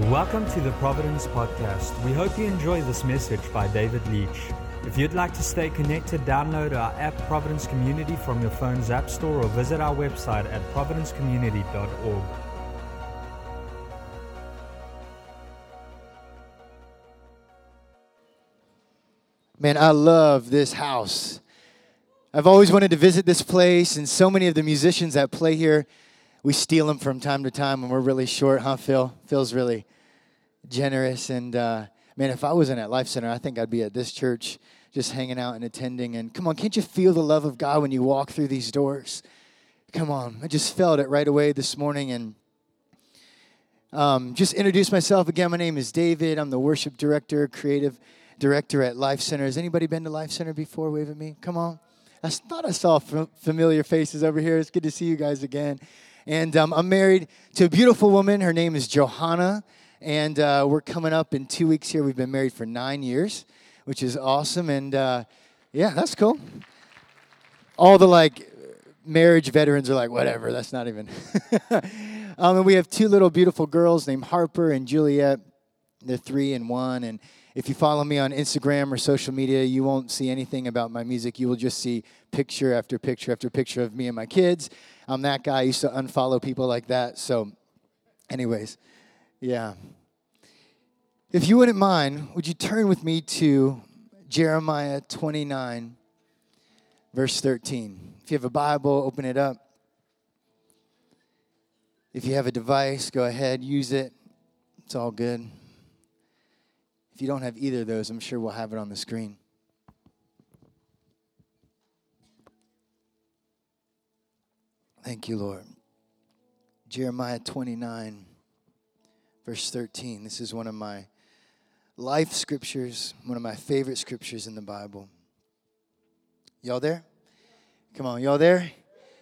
Welcome to the Providence Podcast. We hope you enjoy this message by David Leach. If you'd like to stay connected, download our app Providence Community from your phone's App Store or visit our website at providencecommunity.org. Man, I love this house. I've always wanted to visit this place, and so many of the musicians that play here, we steal them from time to time when we're really short, huh, Phil? Phil's really generous. And uh, man, if I wasn't at Life Center, I think I'd be at this church just hanging out and attending. And come on, can't you feel the love of God when you walk through these doors? Come on, I just felt it right away this morning. And um, just introduce myself again. My name is David. I'm the worship director, creative director at Life Center. Has anybody been to Life Center before? Wave at me. Come on. I thought I saw familiar faces over here. It's good to see you guys again. And um, I'm married to a beautiful woman. Her name is Johanna. And uh, we're coming up in two weeks here. We've been married for nine years, which is awesome. And uh, yeah, that's cool. All the like marriage veterans are like, whatever, that's not even. um, and we have two little beautiful girls named Harper and Juliet. They're three and one. And if you follow me on Instagram or social media, you won't see anything about my music. You will just see picture after picture after picture of me and my kids. I'm that guy. I used to unfollow people like that. So, anyways, yeah. If you wouldn't mind, would you turn with me to Jeremiah 29, verse 13? If you have a Bible, open it up. If you have a device, go ahead, use it. It's all good. If you don't have either of those, I'm sure we'll have it on the screen. Thank you, Lord. Jeremiah 29, verse 13. This is one of my life scriptures, one of my favorite scriptures in the Bible. Y'all there? Come on, y'all there?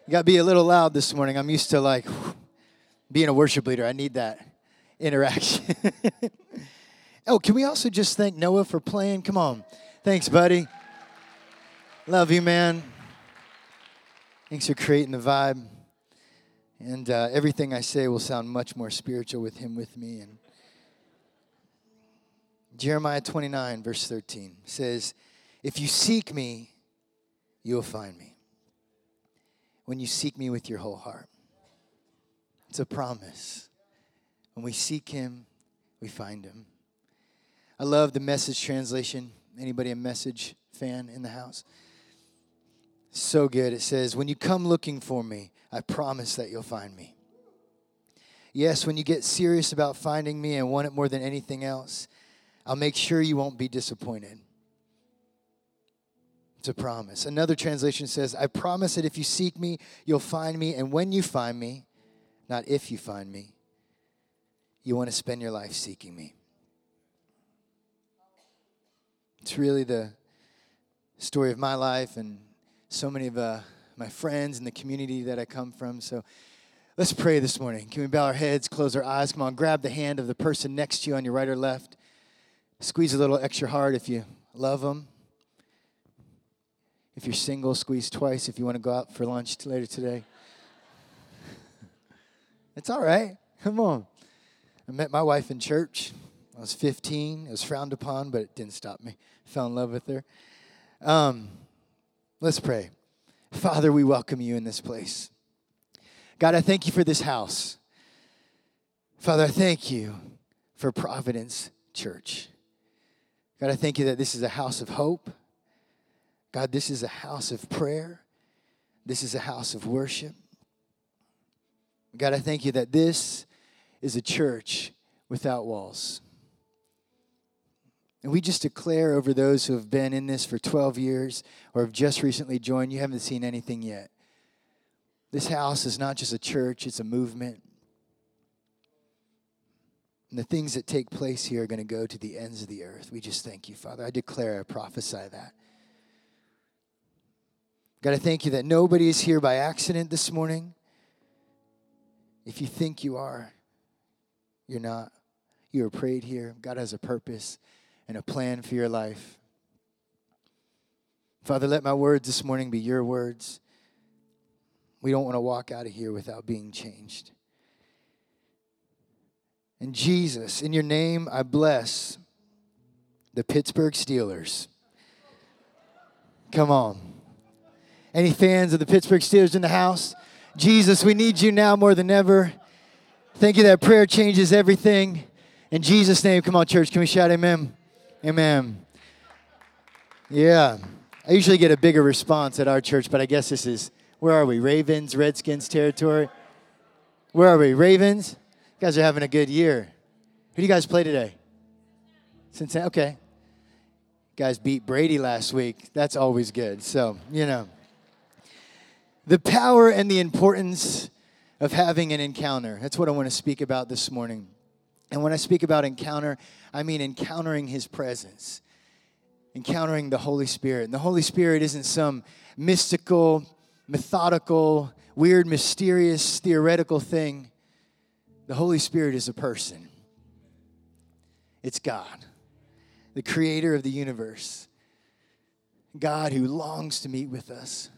You got to be a little loud this morning. I'm used to like being a worship leader. I need that interaction. Oh, can we also just thank Noah for playing? Come on. Thanks, buddy. Love you, man. Thanks for creating the vibe. And uh, everything I say will sound much more spiritual with him with me. And Jeremiah 29, verse 13 says, If you seek me, you'll find me. When you seek me with your whole heart. It's a promise. When we seek him, we find him. I love the message translation. Anybody a message fan in the house? So good. It says, When you come looking for me, I promise that you'll find me. Yes, when you get serious about finding me and want it more than anything else, I'll make sure you won't be disappointed. It's a promise. Another translation says, I promise that if you seek me, you'll find me. And when you find me, not if you find me, you want to spend your life seeking me. It's really the story of my life and so many of uh, my friends and the community that I come from. So let's pray this morning. Can we bow our heads, close our eyes? Come on, grab the hand of the person next to you on your right or left. Squeeze a little extra hard if you love them. If you're single, squeeze twice if you want to go out for lunch later today. it's all right. Come on. I met my wife in church. I was 15. It was frowned upon, but it didn't stop me. Fell in love with her. Um, let's pray. Father, we welcome you in this place. God, I thank you for this house. Father, I thank you for Providence Church. God, I thank you that this is a house of hope. God, this is a house of prayer. This is a house of worship. God, I thank you that this is a church without walls. And we just declare over those who have been in this for 12 years or have just recently joined, you haven't seen anything yet. This house is not just a church, it's a movement. And the things that take place here are going to go to the ends of the earth. We just thank you, Father. I declare, I prophesy that. God, I thank you that nobody is here by accident this morning. If you think you are, you're not. You were prayed here. God has a purpose and a plan for your life. Father, let my words this morning be your words. We don't want to walk out of here without being changed. And Jesus, in your name, I bless the Pittsburgh Steelers. Come on. Any fans of the Pittsburgh Steelers in the house? Jesus, we need you now more than ever. Thank you that prayer changes everything. In Jesus' name, come on, church. Can we shout amen? Amen. Yeah. I usually get a bigger response at our church, but I guess this is, where are we? Ravens, Redskins territory? Where are we? Ravens? You guys are having a good year. Who do you guys play today? Cincinnati? Okay. You guys beat Brady last week. That's always good. So, you know. The power and the importance of having an encounter. That's what I want to speak about this morning. And when I speak about encounter, I mean encountering his presence encountering the Holy Spirit. And the Holy Spirit isn't some mystical, methodical, weird, mysterious, theoretical thing. The Holy Spirit is a person. It's God, the creator of the universe. God who longs to meet with us,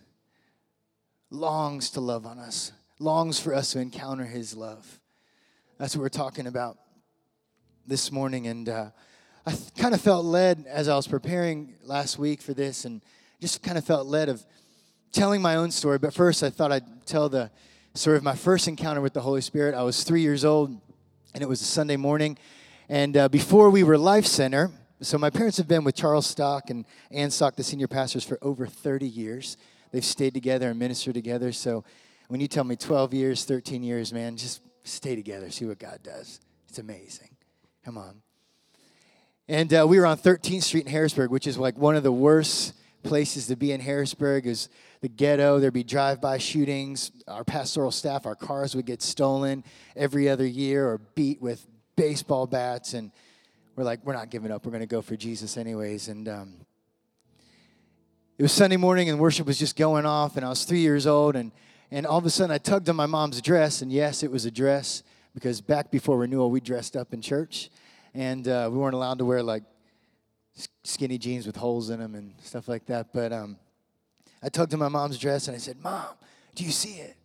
longs to love on us, longs for us to encounter his love. That's what we're talking about this morning. And uh, I kind of felt led as I was preparing last week for this, and just kind of felt led of telling my own story. But first, I thought I'd tell the story of my first encounter with the Holy Spirit. I was three years old, and it was a Sunday morning. And uh, before we were Life Center, so my parents have been with Charles Stock and Ann Stock, the senior pastors, for over 30 years. They've stayed together and ministered together. So when you tell me 12 years, 13 years, man, just stay together, see what God does. It's amazing. Come on. And uh, we were on 13th Street in Harrisburg, which is like one of the worst places to be in Harrisburg is the ghetto. There'd be drive-by shootings. Our pastoral staff, our cars would get stolen every other year or beat with baseball bats. And we're like, we're not giving up. We're going to go for Jesus anyways. And um, it was Sunday morning and worship was just going off. And I was three years old. And, and all of a sudden I tugged on my mom's dress. And yes, it was a dress because back before renewal, we dressed up in church and uh, we weren't allowed to wear like skinny jeans with holes in them and stuff like that. But um, I tugged in my mom's dress and I said, "Mom, do you see it?"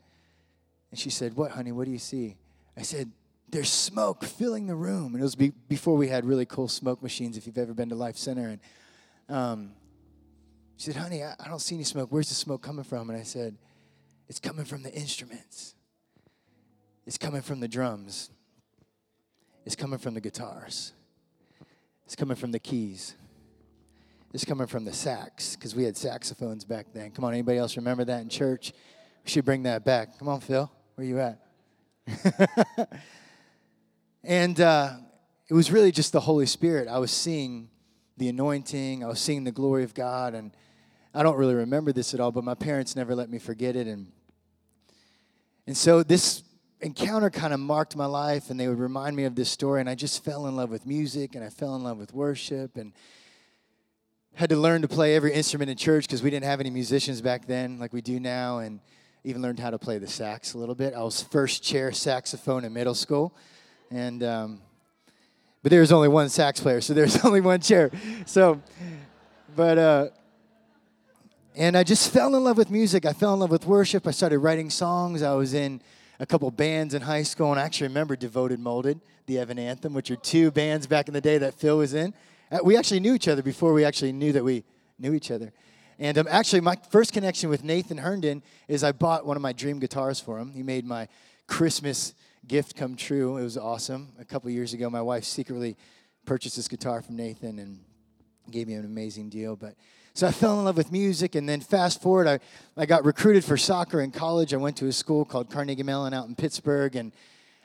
And she said, "What, honey? What do you see?" I said, "There's smoke filling the room." And it was be- before we had really cool smoke machines. If you've ever been to Life Center, and um, she said, "Honey, I-, I don't see any smoke. Where's the smoke coming from?" And I said, "It's coming from the instruments. It's coming from the drums." It's coming from the guitars. It's coming from the keys. It's coming from the sax, because we had saxophones back then. Come on, anybody else remember that in church? We should bring that back. Come on, Phil. Where you at? and uh, it was really just the Holy Spirit. I was seeing the anointing, I was seeing the glory of God, and I don't really remember this at all, but my parents never let me forget it. And, and so this encounter kind of marked my life and they would remind me of this story and i just fell in love with music and i fell in love with worship and had to learn to play every instrument in church because we didn't have any musicians back then like we do now and even learned how to play the sax a little bit. I was first chair saxophone in middle school and um, but there was only one sax player so there's only one chair. So but uh, and i just fell in love with music. I fell in love with worship. I started writing songs. I was in a couple bands in high school, and I actually remember Devoted Molded, the Evan Anthem, which are two bands back in the day that Phil was in. Uh, we actually knew each other before we actually knew that we knew each other. And um, actually, my first connection with Nathan Herndon is I bought one of my dream guitars for him. He made my Christmas gift come true. It was awesome. A couple years ago, my wife secretly purchased this guitar from Nathan and gave me an amazing deal. But so I fell in love with music, and then fast forward, I, I got recruited for soccer in college. I went to a school called Carnegie Mellon out in Pittsburgh, and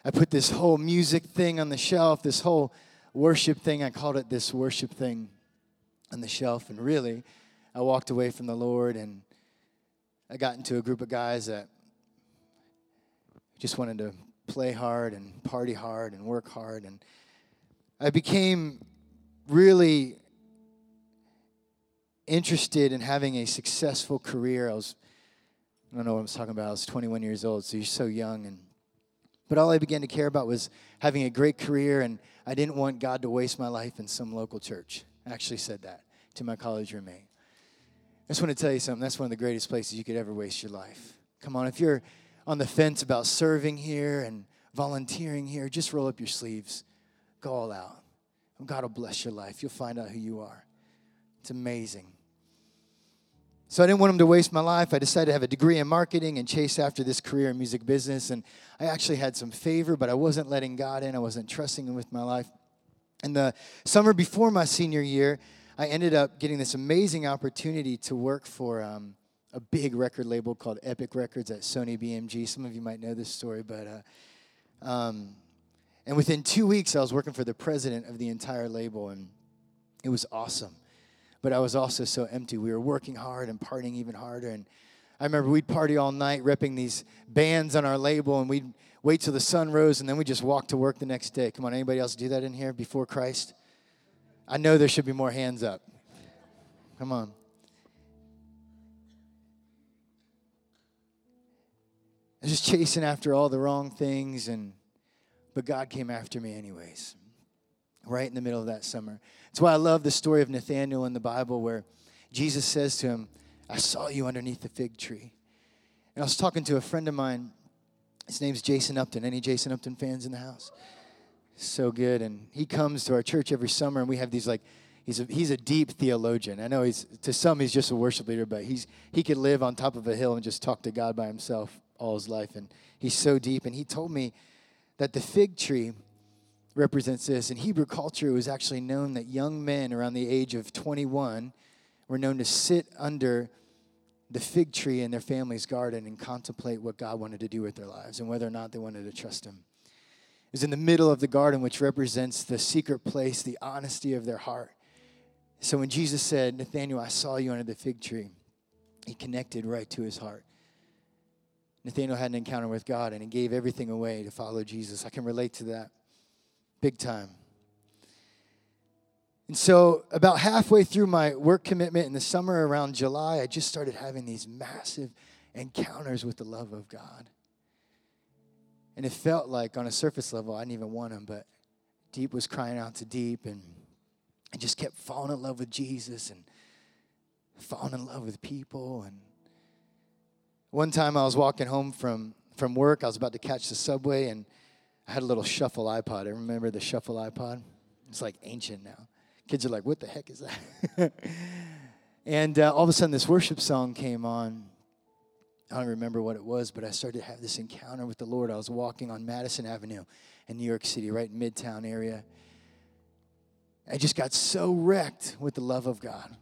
I put this whole music thing on the shelf, this whole worship thing. I called it this worship thing on the shelf, and really, I walked away from the Lord, and I got into a group of guys that just wanted to play hard and party hard and work hard, and I became really interested in having a successful career. I was, I don't know what I was talking about. I was 21 years old, so you're so young. And, but all I began to care about was having a great career, and I didn't want God to waste my life in some local church. I actually said that to my college roommate. I just want to tell you something. That's one of the greatest places you could ever waste your life. Come on, if you're on the fence about serving here and volunteering here, just roll up your sleeves. Go all out. God will bless your life. You'll find out who you are. It's amazing. So I didn't want him to waste my life. I decided to have a degree in marketing and chase after this career in music business. And I actually had some favor, but I wasn't letting God in. I wasn't trusting Him with my life. And the summer before my senior year, I ended up getting this amazing opportunity to work for um, a big record label called Epic Records at Sony BMG. Some of you might know this story, but uh, um, and within two weeks, I was working for the president of the entire label, and it was awesome. But I was also so empty. We were working hard and partying even harder. And I remember we'd party all night, repping these bands on our label, and we'd wait till the sun rose, and then we just walk to work the next day. Come on, anybody else do that in here before Christ? I know there should be more hands up. Come on. I was just chasing after all the wrong things and but God came after me anyways, right in the middle of that summer. That's why I love the story of Nathaniel in the Bible where Jesus says to him, I saw you underneath the fig tree. And I was talking to a friend of mine. His name's Jason Upton. Any Jason Upton fans in the house? So good. And he comes to our church every summer, and we have these like, he's a, he's a deep theologian. I know he's, to some, he's just a worship leader, but he's, he could live on top of a hill and just talk to God by himself all his life. And he's so deep. And he told me that the fig tree represents this. In Hebrew culture, it was actually known that young men around the age of 21 were known to sit under the fig tree in their family's garden and contemplate what God wanted to do with their lives and whether or not they wanted to trust Him. It was in the middle of the garden, which represents the secret place, the honesty of their heart. So when Jesus said, Nathaniel, I saw you under the fig tree, he connected right to his heart. Nathaniel had an encounter with God and he gave everything away to follow Jesus. I can relate to that big time. And so, about halfway through my work commitment in the summer around July, I just started having these massive encounters with the love of God. And it felt like, on a surface level, I didn't even want him, but deep was crying out to deep, and I just kept falling in love with Jesus and falling in love with people and one time I was walking home from, from work. I was about to catch the subway, and I had a little shuffle iPod. I remember the shuffle iPod. It's like ancient now. Kids are like, what the heck is that? and uh, all of a sudden, this worship song came on. I don't remember what it was, but I started to have this encounter with the Lord. I was walking on Madison Avenue in New York City, right in Midtown area. I just got so wrecked with the love of God.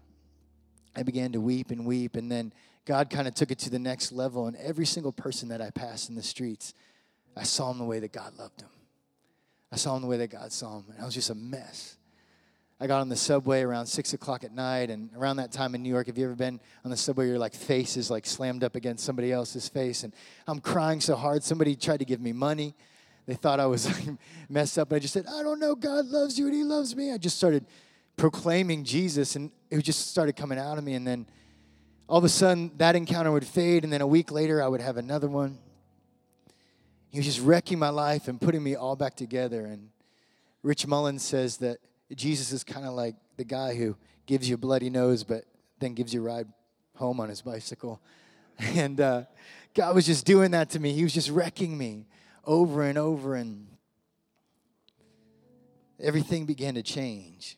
I began to weep and weep, and then God kind of took it to the next level. And every single person that I passed in the streets, I saw him the way that God loved him. I saw him the way that God saw him. And I was just a mess. I got on the subway around six o'clock at night, and around that time in New York, have you ever been on the subway? Your like face is like slammed up against somebody else's face, and I'm crying so hard. Somebody tried to give me money. They thought I was like, messed up, but I just said, "I don't know. God loves you, and He loves me." I just started proclaiming Jesus, and it just started coming out of me. And then all of a sudden that encounter would fade, and then a week later I would have another one. He was just wrecking my life and putting me all back together. And Rich Mullins says that Jesus is kind of like the guy who gives you a bloody nose, but then gives you a ride home on his bicycle. And uh, God was just doing that to me. He was just wrecking me over and over, and everything began to change.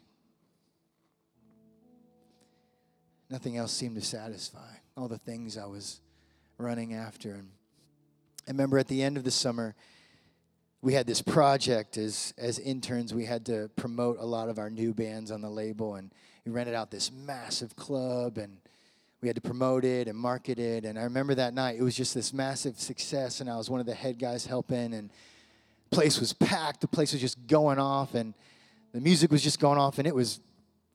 Nothing else seemed to satisfy all the things I was running after. And I remember at the end of the summer, we had this project as as interns. We had to promote a lot of our new bands on the label, and we rented out this massive club, and we had to promote it and market it. And I remember that night, it was just this massive success, and I was one of the head guys helping, and the place was packed. The place was just going off, and the music was just going off, and it was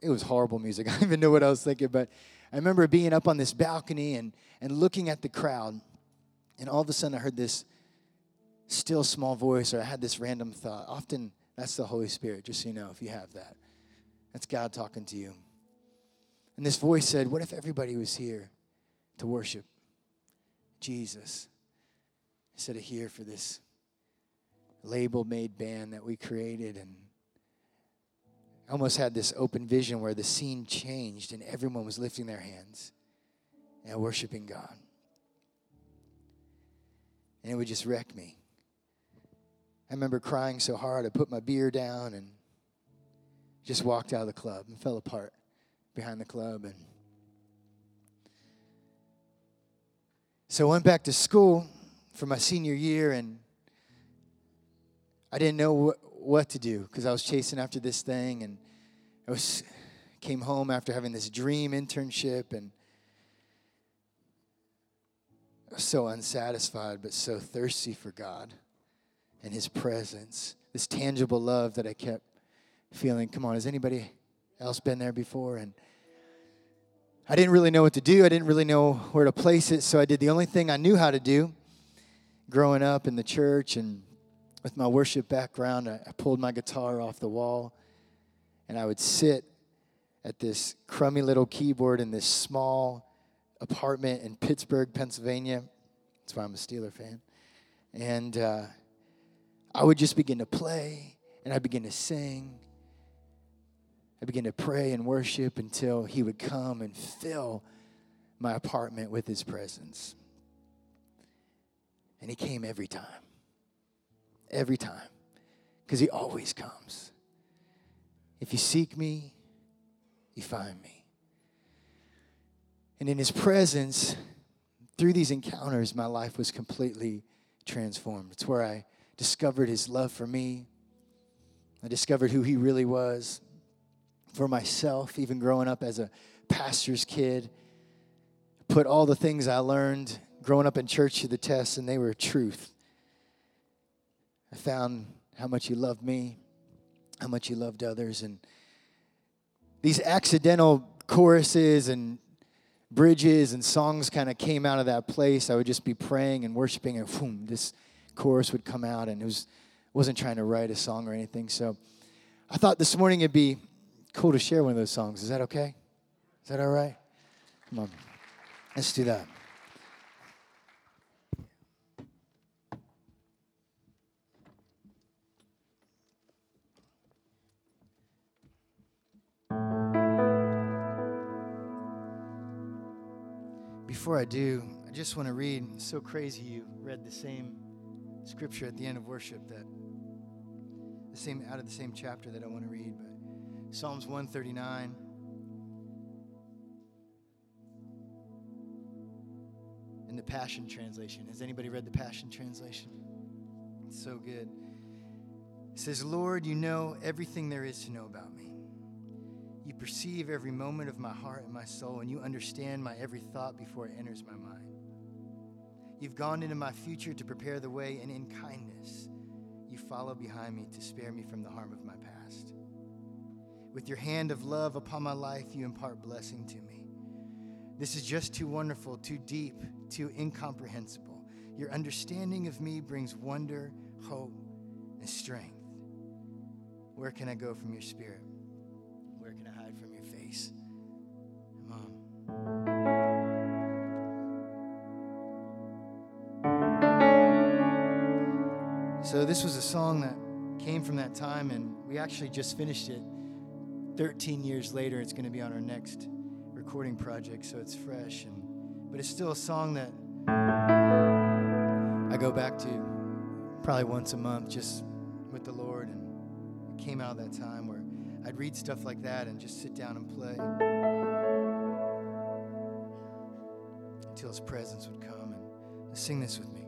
it was horrible music. I don't even know what I was thinking, but I remember being up on this balcony and, and looking at the crowd, and all of a sudden I heard this still small voice, or I had this random thought. Often that's the Holy Spirit, just so you know, if you have that. That's God talking to you. And this voice said, What if everybody was here to worship Jesus instead of here for this label made band that we created and I almost had this open vision where the scene changed and everyone was lifting their hands and worshiping God. And it would just wreck me. I remember crying so hard, I put my beer down and just walked out of the club and fell apart behind the club. And so I went back to school for my senior year, and I didn't know what, what to do because I was chasing after this thing, and I was came home after having this dream internship, and so unsatisfied, but so thirsty for God and His presence, this tangible love that I kept feeling. Come on, has anybody else been there before? And I didn't really know what to do. I didn't really know where to place it, so I did the only thing I knew how to do growing up in the church and with my worship background. I, I pulled my guitar off the wall and I would sit at this crummy little keyboard in this small apartment in Pittsburgh, Pennsylvania. That's why I'm a Steeler fan. And uh, I would just begin to play and I'd begin to sing. I began to pray and worship until he would come and fill my apartment with his presence. And he came every time. Every time. Because he always comes. If you seek me, you find me. And in his presence, through these encounters, my life was completely transformed. It's where I discovered his love for me. I discovered who he really was for myself, even growing up as a pastor's kid. Put all the things I learned growing up in church to the test, and they were truth. I found how much he loved me, how much he loved others, and these accidental choruses and bridges and songs kind of came out of that place. I would just be praying and worshiping, and boom, this chorus would come out, and it was wasn't trying to write a song or anything. So I thought this morning it'd be cool to share one of those songs. Is that okay? Is that all right? Come on, let's do that. Before I do, I just want to read. It's so crazy you read the same scripture at the end of worship that the same out of the same chapter that I want to read, but Psalms 139. In the Passion Translation. Has anybody read the Passion Translation? It's so good. It says, Lord, you know everything there is to know about me. You perceive every moment of my heart and my soul, and you understand my every thought before it enters my mind. You've gone into my future to prepare the way, and in kindness, you follow behind me to spare me from the harm of my past. With your hand of love upon my life, you impart blessing to me. This is just too wonderful, too deep, too incomprehensible. Your understanding of me brings wonder, hope, and strength. Where can I go from your spirit? So, this was a song that came from that time, and we actually just finished it 13 years later, it's going to be on our next recording project, so it's fresh. And, but it's still a song that I go back to probably once a month just with the Lord. And it came out of that time where I'd read stuff like that and just sit down and play until His presence would come. And sing this with me.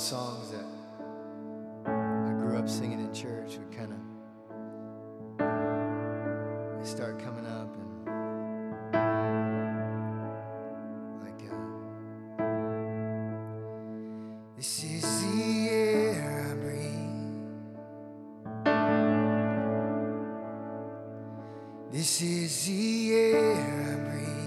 Songs that I grew up singing in church would kind of start coming up and like uh, this is the air I breathe. This is the air I breathe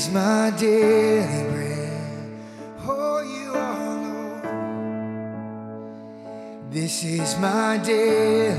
is my daily bread. Oh you are Lord. This is my daily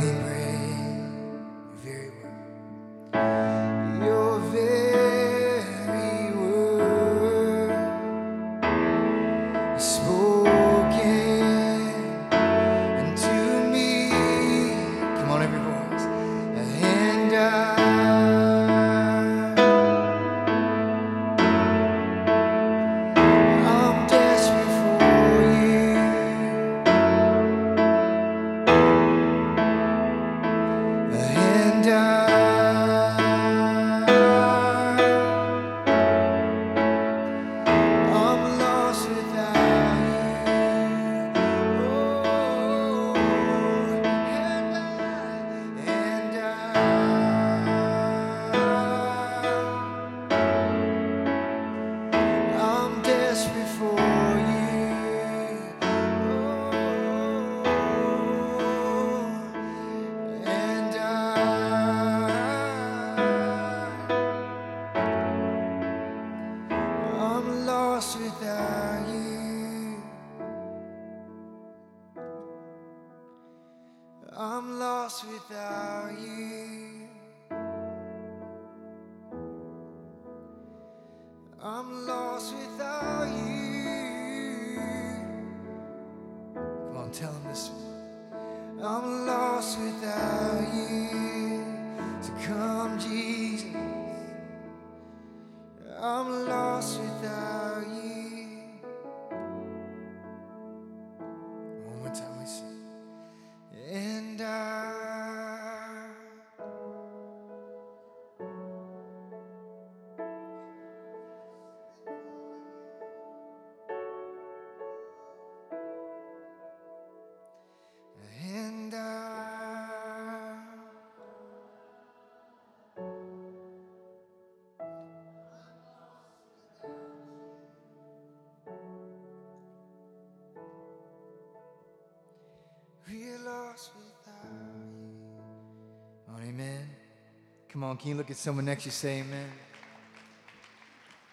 Come on, can you look at someone next to you say amen?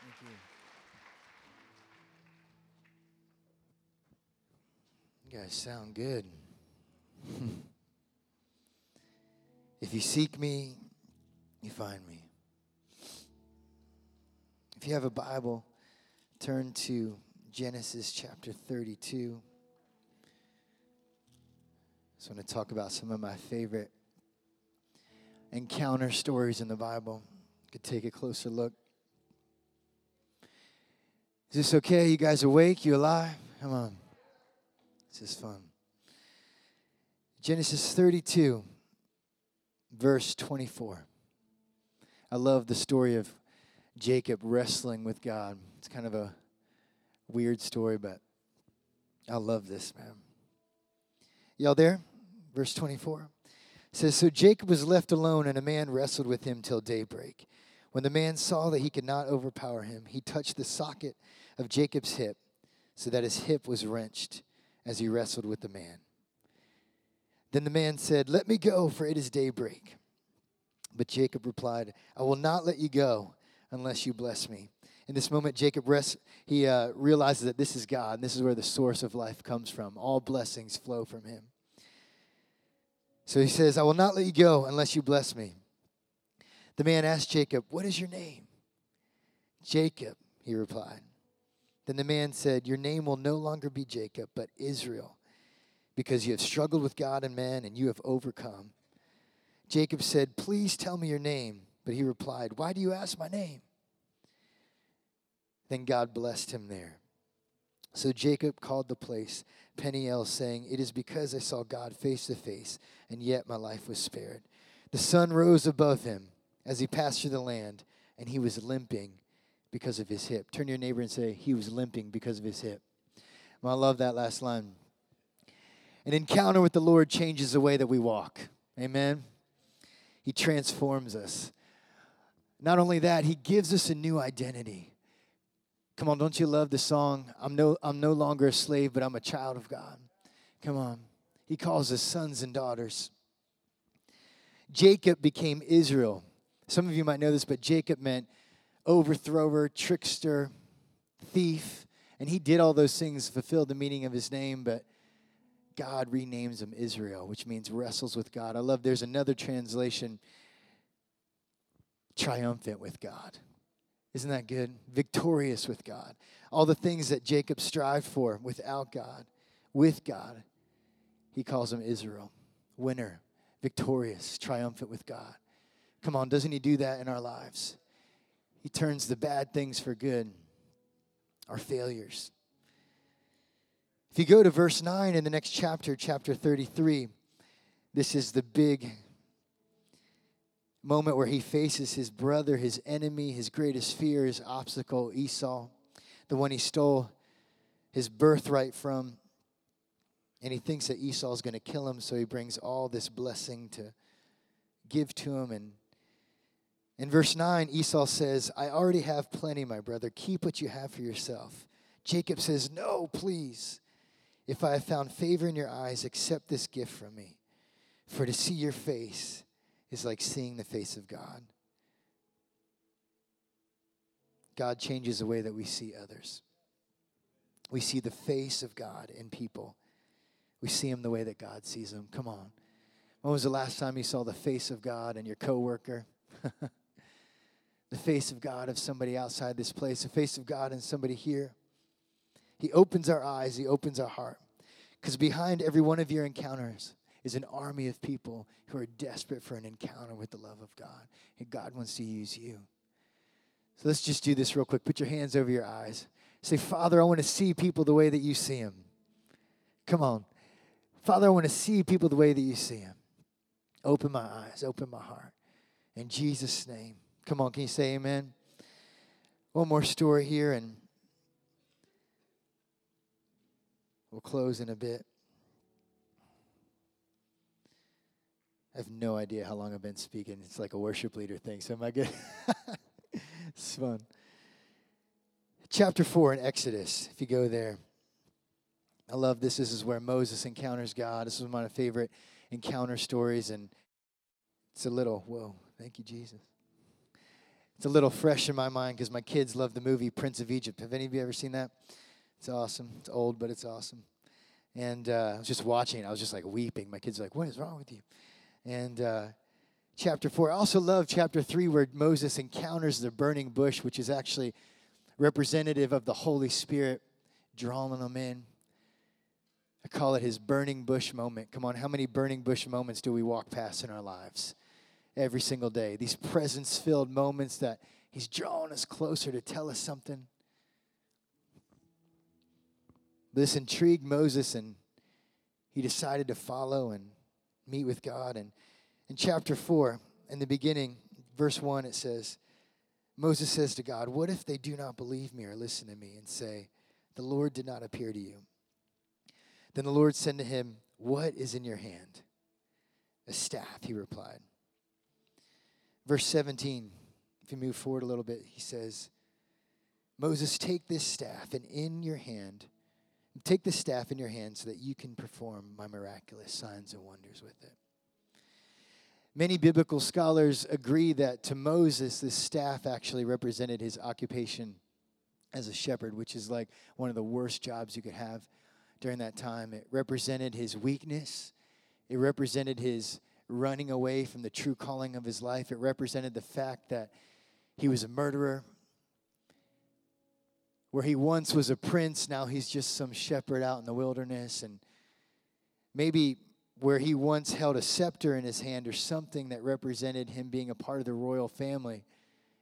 Thank you. You guys sound good. if you seek me, you find me. If you have a Bible, turn to Genesis chapter 32. I just want to talk about some of my favorite encounter stories in the Bible. Could take a closer look. Is this okay? You guys awake? You alive? Come on. This is fun. Genesis 32, verse 24. I love the story of Jacob wrestling with God. It's kind of a weird story, but I love this, man. Y'all there? Verse 24 It says So Jacob was left alone, and a man wrestled with him till daybreak. When the man saw that he could not overpower him, he touched the socket of Jacob's hip, so that his hip was wrenched as he wrestled with the man. Then the man said, Let me go, for it is daybreak. But Jacob replied, I will not let you go unless you bless me. In this moment, Jacob rests, he uh, realizes that this is God, and this is where the source of life comes from. All blessings flow from him. So he says, I will not let you go unless you bless me. The man asked Jacob, What is your name? Jacob, he replied. Then the man said, Your name will no longer be Jacob, but Israel, because you have struggled with God and man, and you have overcome. Jacob said, Please tell me your name. But he replied, Why do you ask my name? Then God blessed him there. So Jacob called the place Peniel, saying, It is because I saw God face to face, and yet my life was spared. The sun rose above him as he passed through the land, and he was limping because of his hip. Turn your neighbor and say, He was limping because of his hip. Well, I love that last line. An encounter with the Lord changes the way that we walk. Amen. He transforms us. Not only that, He gives us a new identity. Come on, don't you love the song? I'm no, I'm no longer a slave, but I'm a child of God. Come on. He calls us sons and daughters. Jacob became Israel. Some of you might know this, but Jacob meant overthrower, trickster, thief. And he did all those things, fulfilled the meaning of his name, but God renames him Israel, which means wrestles with God. I love there's another translation, triumphant with God. Isn't that good? Victorious with God. All the things that Jacob strived for without God, with God, he calls him Israel. Winner, victorious, triumphant with God. Come on, doesn't he do that in our lives? He turns the bad things for good, our failures. If you go to verse 9 in the next chapter, chapter 33, this is the big moment where he faces his brother, his enemy, his greatest fear, his obstacle, Esau, the one he stole his birthright from. And he thinks that Esau is going to kill him, so he brings all this blessing to give to him. And in verse 9, Esau says, I already have plenty, my brother. Keep what you have for yourself. Jacob says, No, please. If I have found favor in your eyes, accept this gift from me. For to see your face is like seeing the face of God. God changes the way that we see others. We see the face of God in people. We see him the way that God sees them. Come on. When was the last time you saw the face of God in your coworker? the face of God of somebody outside this place, the face of God in somebody here. He opens our eyes, He opens our heart. Because behind every one of your encounters is an army of people who are desperate for an encounter with the love of God. And God wants to use you. So let's just do this real quick. Put your hands over your eyes. Say, Father, I want to see people the way that you see them. Come on. Father, I want to see people the way that you see them. Open my eyes, open my heart. In Jesus' name. Come on, can you say amen? One more story here, and we'll close in a bit. I have no idea how long I've been speaking. It's like a worship leader thing. So am I good? it's fun. Chapter 4 in Exodus, if you go there. I love this. This is where Moses encounters God. This is one of my favorite encounter stories. And it's a little, whoa, thank you, Jesus. It's a little fresh in my mind because my kids love the movie Prince of Egypt. Have any of you ever seen that? It's awesome. It's old, but it's awesome. And uh, I was just watching. I was just like weeping. My kids are like, "What is wrong with you?" And uh, chapter four. I also love chapter three where Moses encounters the burning bush, which is actually representative of the Holy Spirit drawing them in. I call it his burning bush moment. Come on, how many burning bush moments do we walk past in our lives? every single day. These presence filled moments that He's drawing us closer to tell us something. This intrigued Moses, and he decided to follow and meet with God. And in chapter 4, in the beginning, verse 1, it says, Moses says to God, What if they do not believe me or listen to me and say, The Lord did not appear to you? Then the Lord said to him, What is in your hand? A staff, he replied. Verse 17, if you move forward a little bit, he says, Moses, take this staff and in your hand, take the staff in your hand so that you can perform my miraculous signs and wonders with it. Many biblical scholars agree that to Moses, this staff actually represented his occupation as a shepherd, which is like one of the worst jobs you could have during that time. It represented his weakness, it represented his running away from the true calling of his life. It represented the fact that he was a murderer. Where he once was a prince, now he's just some shepherd out in the wilderness. And maybe where he once held a scepter in his hand or something that represented him being a part of the royal family,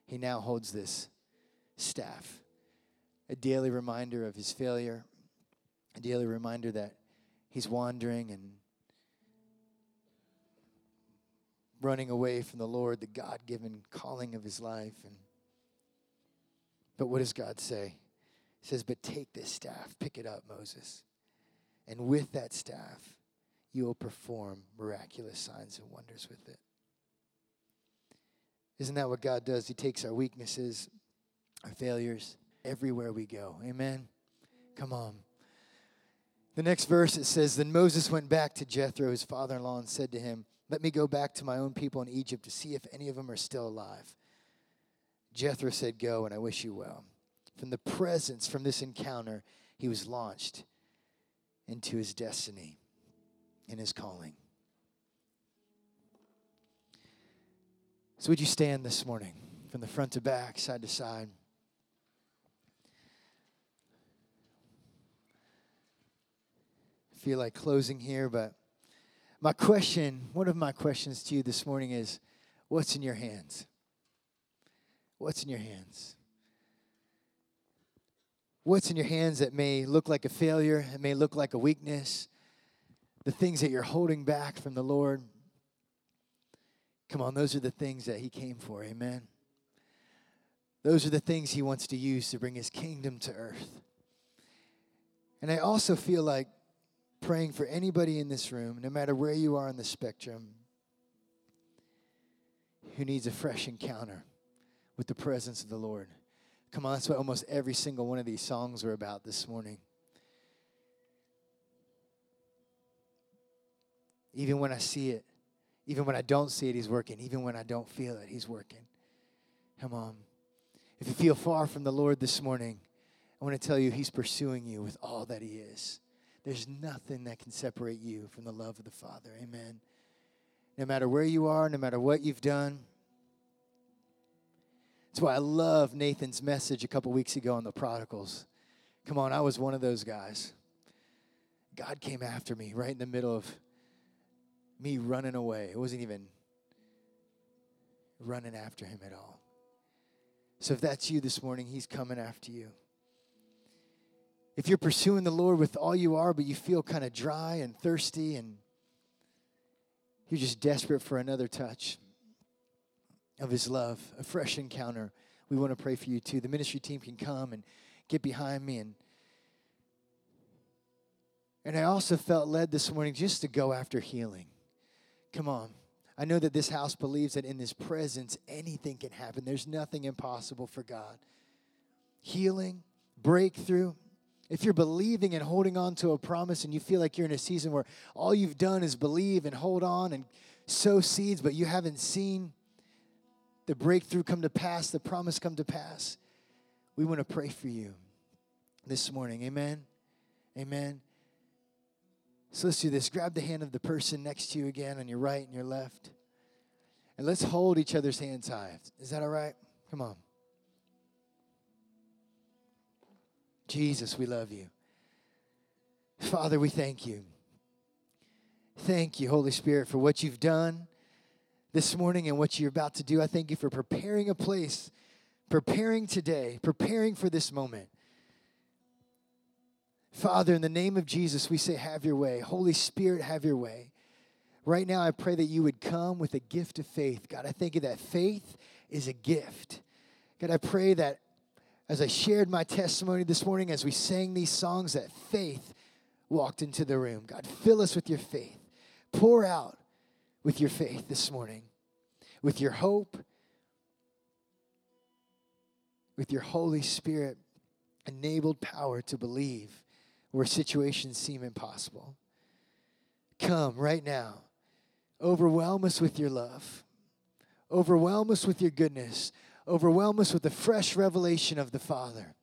he now holds this staff a daily reminder of his failure, a daily reminder that he's wandering and running away from the Lord, the God given calling of his life. And but what does God say? He says, But take this staff, pick it up, Moses. And with that staff, you will perform miraculous signs and wonders with it. Isn't that what God does? He takes our weaknesses, our failures, everywhere we go. Amen. Come on. The next verse it says Then Moses went back to Jethro, his father in law, and said to him, Let me go back to my own people in Egypt to see if any of them are still alive. Jethro said, Go, and I wish you well. From the presence, from this encounter, he was launched into his destiny and his calling. So, would you stand this morning from the front to back, side to side? feel like closing here, but my question, one of my questions to you this morning is what's in your hands? What's in your hands? What's in your hands that may look like a failure, it may look like a weakness, the things that you're holding back from the Lord? Come on, those are the things that He came for, amen? Those are the things He wants to use to bring His kingdom to earth. And I also feel like praying for anybody in this room, no matter where you are on the spectrum, who needs a fresh encounter with the presence of the Lord. Come on, that's what almost every single one of these songs are about this morning. Even when I see it, even when I don't see it, He's working. Even when I don't feel it, He's working. Come on. If you feel far from the Lord this morning, I want to tell you, He's pursuing you with all that He is. There's nothing that can separate you from the love of the Father. Amen. No matter where you are, no matter what you've done. That's why I love Nathan's message a couple weeks ago on the prodigals. Come on, I was one of those guys. God came after me right in the middle of me running away. It wasn't even running after him at all. So if that's you this morning, he's coming after you if you're pursuing the Lord with all you are, but you feel kind of dry and thirsty and you're just desperate for another touch of His love, a fresh encounter, we want to pray for you too. The ministry team can come and get behind me and and I also felt led this morning just to go after healing. Come on. I know that this house believes that in His presence anything can happen. There's nothing impossible for God. Healing, breakthrough, if you're believing and holding on to a promise and you feel like you're in a season where all you've done is believe and hold on and sow seeds, but you haven't seen the breakthrough come to pass, the promise come to pass, we want to pray for you this morning. Amen. Amen. So let's do this. Grab the hand of the person next to you again on your right and your left. And let's hold each other's hands high. Is that all right? Come on. Jesus, we love you. Father, we thank you. Thank you, Holy Spirit, for what you've done this morning and what you're about to do. I thank you for preparing a place, preparing today, preparing for this moment. Father, in the name of Jesus, we say, have your way. Holy Spirit, have your way. Right now, I pray that you would come with a gift of faith. God, I thank you that faith is a gift. God, I pray that as I shared my testimony this morning, as we sang these songs, that faith walked into the room. God, fill us with your faith. Pour out with your faith this morning, with your hope, with your Holy Spirit enabled power to believe where situations seem impossible. Come right now. Overwhelm us with your love. Overwhelm us with your goodness overwhelm us with the fresh revelation of the Father.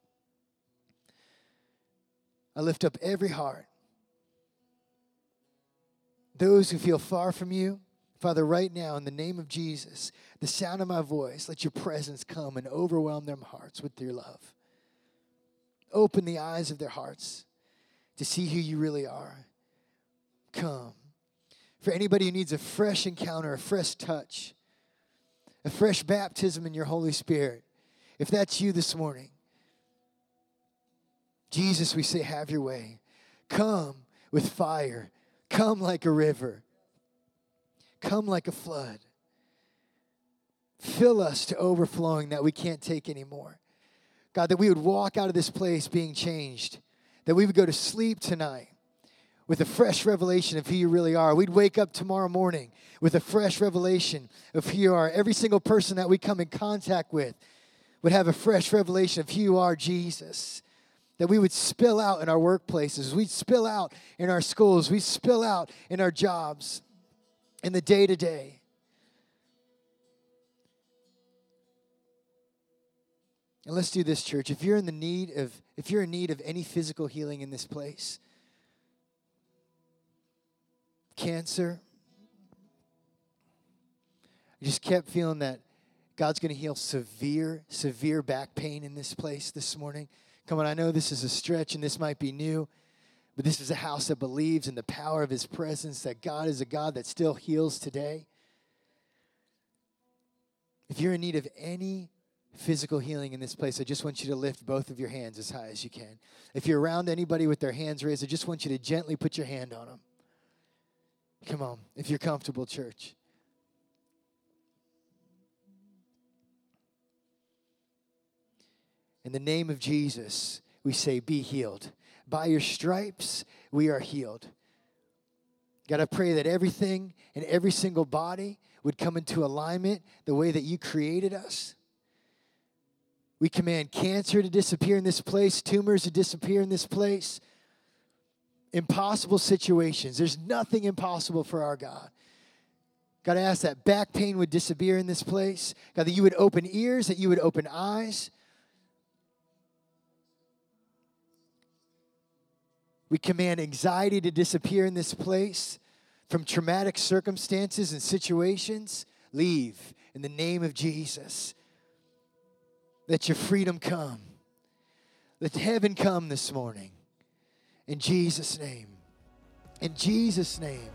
I lift up every heart. Those who feel far from you, Father, right now, in the name of Jesus, the sound of my voice, let your presence come and overwhelm their hearts with your love. Open the eyes of their hearts to see who you really are. Come. For anybody who needs a fresh encounter, a fresh touch, a fresh baptism in your Holy Spirit. If that's you this morning, Jesus, we say, have your way. Come with fire. Come like a river. Come like a flood. Fill us to overflowing that we can't take anymore. God, that we would walk out of this place being changed, that we would go to sleep tonight with a fresh revelation of who you really are. We'd wake up tomorrow morning with a fresh revelation of who you are. Every single person that we come in contact with would have a fresh revelation of who you are, Jesus. That we would spill out in our workplaces, we'd spill out in our schools, we'd spill out in our jobs, in the day to day. And let's do this, church. If you're in the need of, if you're in need of any physical healing in this place, cancer, I just kept feeling that God's going to heal severe, severe back pain in this place this morning. Come on, I know this is a stretch and this might be new, but this is a house that believes in the power of His presence, that God is a God that still heals today. If you're in need of any physical healing in this place, I just want you to lift both of your hands as high as you can. If you're around anybody with their hands raised, I just want you to gently put your hand on them. Come on, if you're comfortable, church. In the name of Jesus, we say, Be healed. By your stripes, we are healed. God, I pray that everything and every single body would come into alignment the way that you created us. We command cancer to disappear in this place, tumors to disappear in this place, impossible situations. There's nothing impossible for our God. God, I ask that back pain would disappear in this place. God, that you would open ears, that you would open eyes. We command anxiety to disappear in this place from traumatic circumstances and situations. Leave in the name of Jesus. Let your freedom come. Let heaven come this morning. In Jesus' name. In Jesus' name.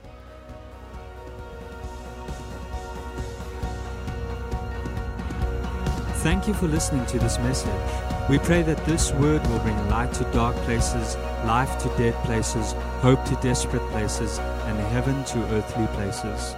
Thank you for listening to this message. We pray that this word will bring light to dark places, life to dead places, hope to desperate places, and heaven to earthly places.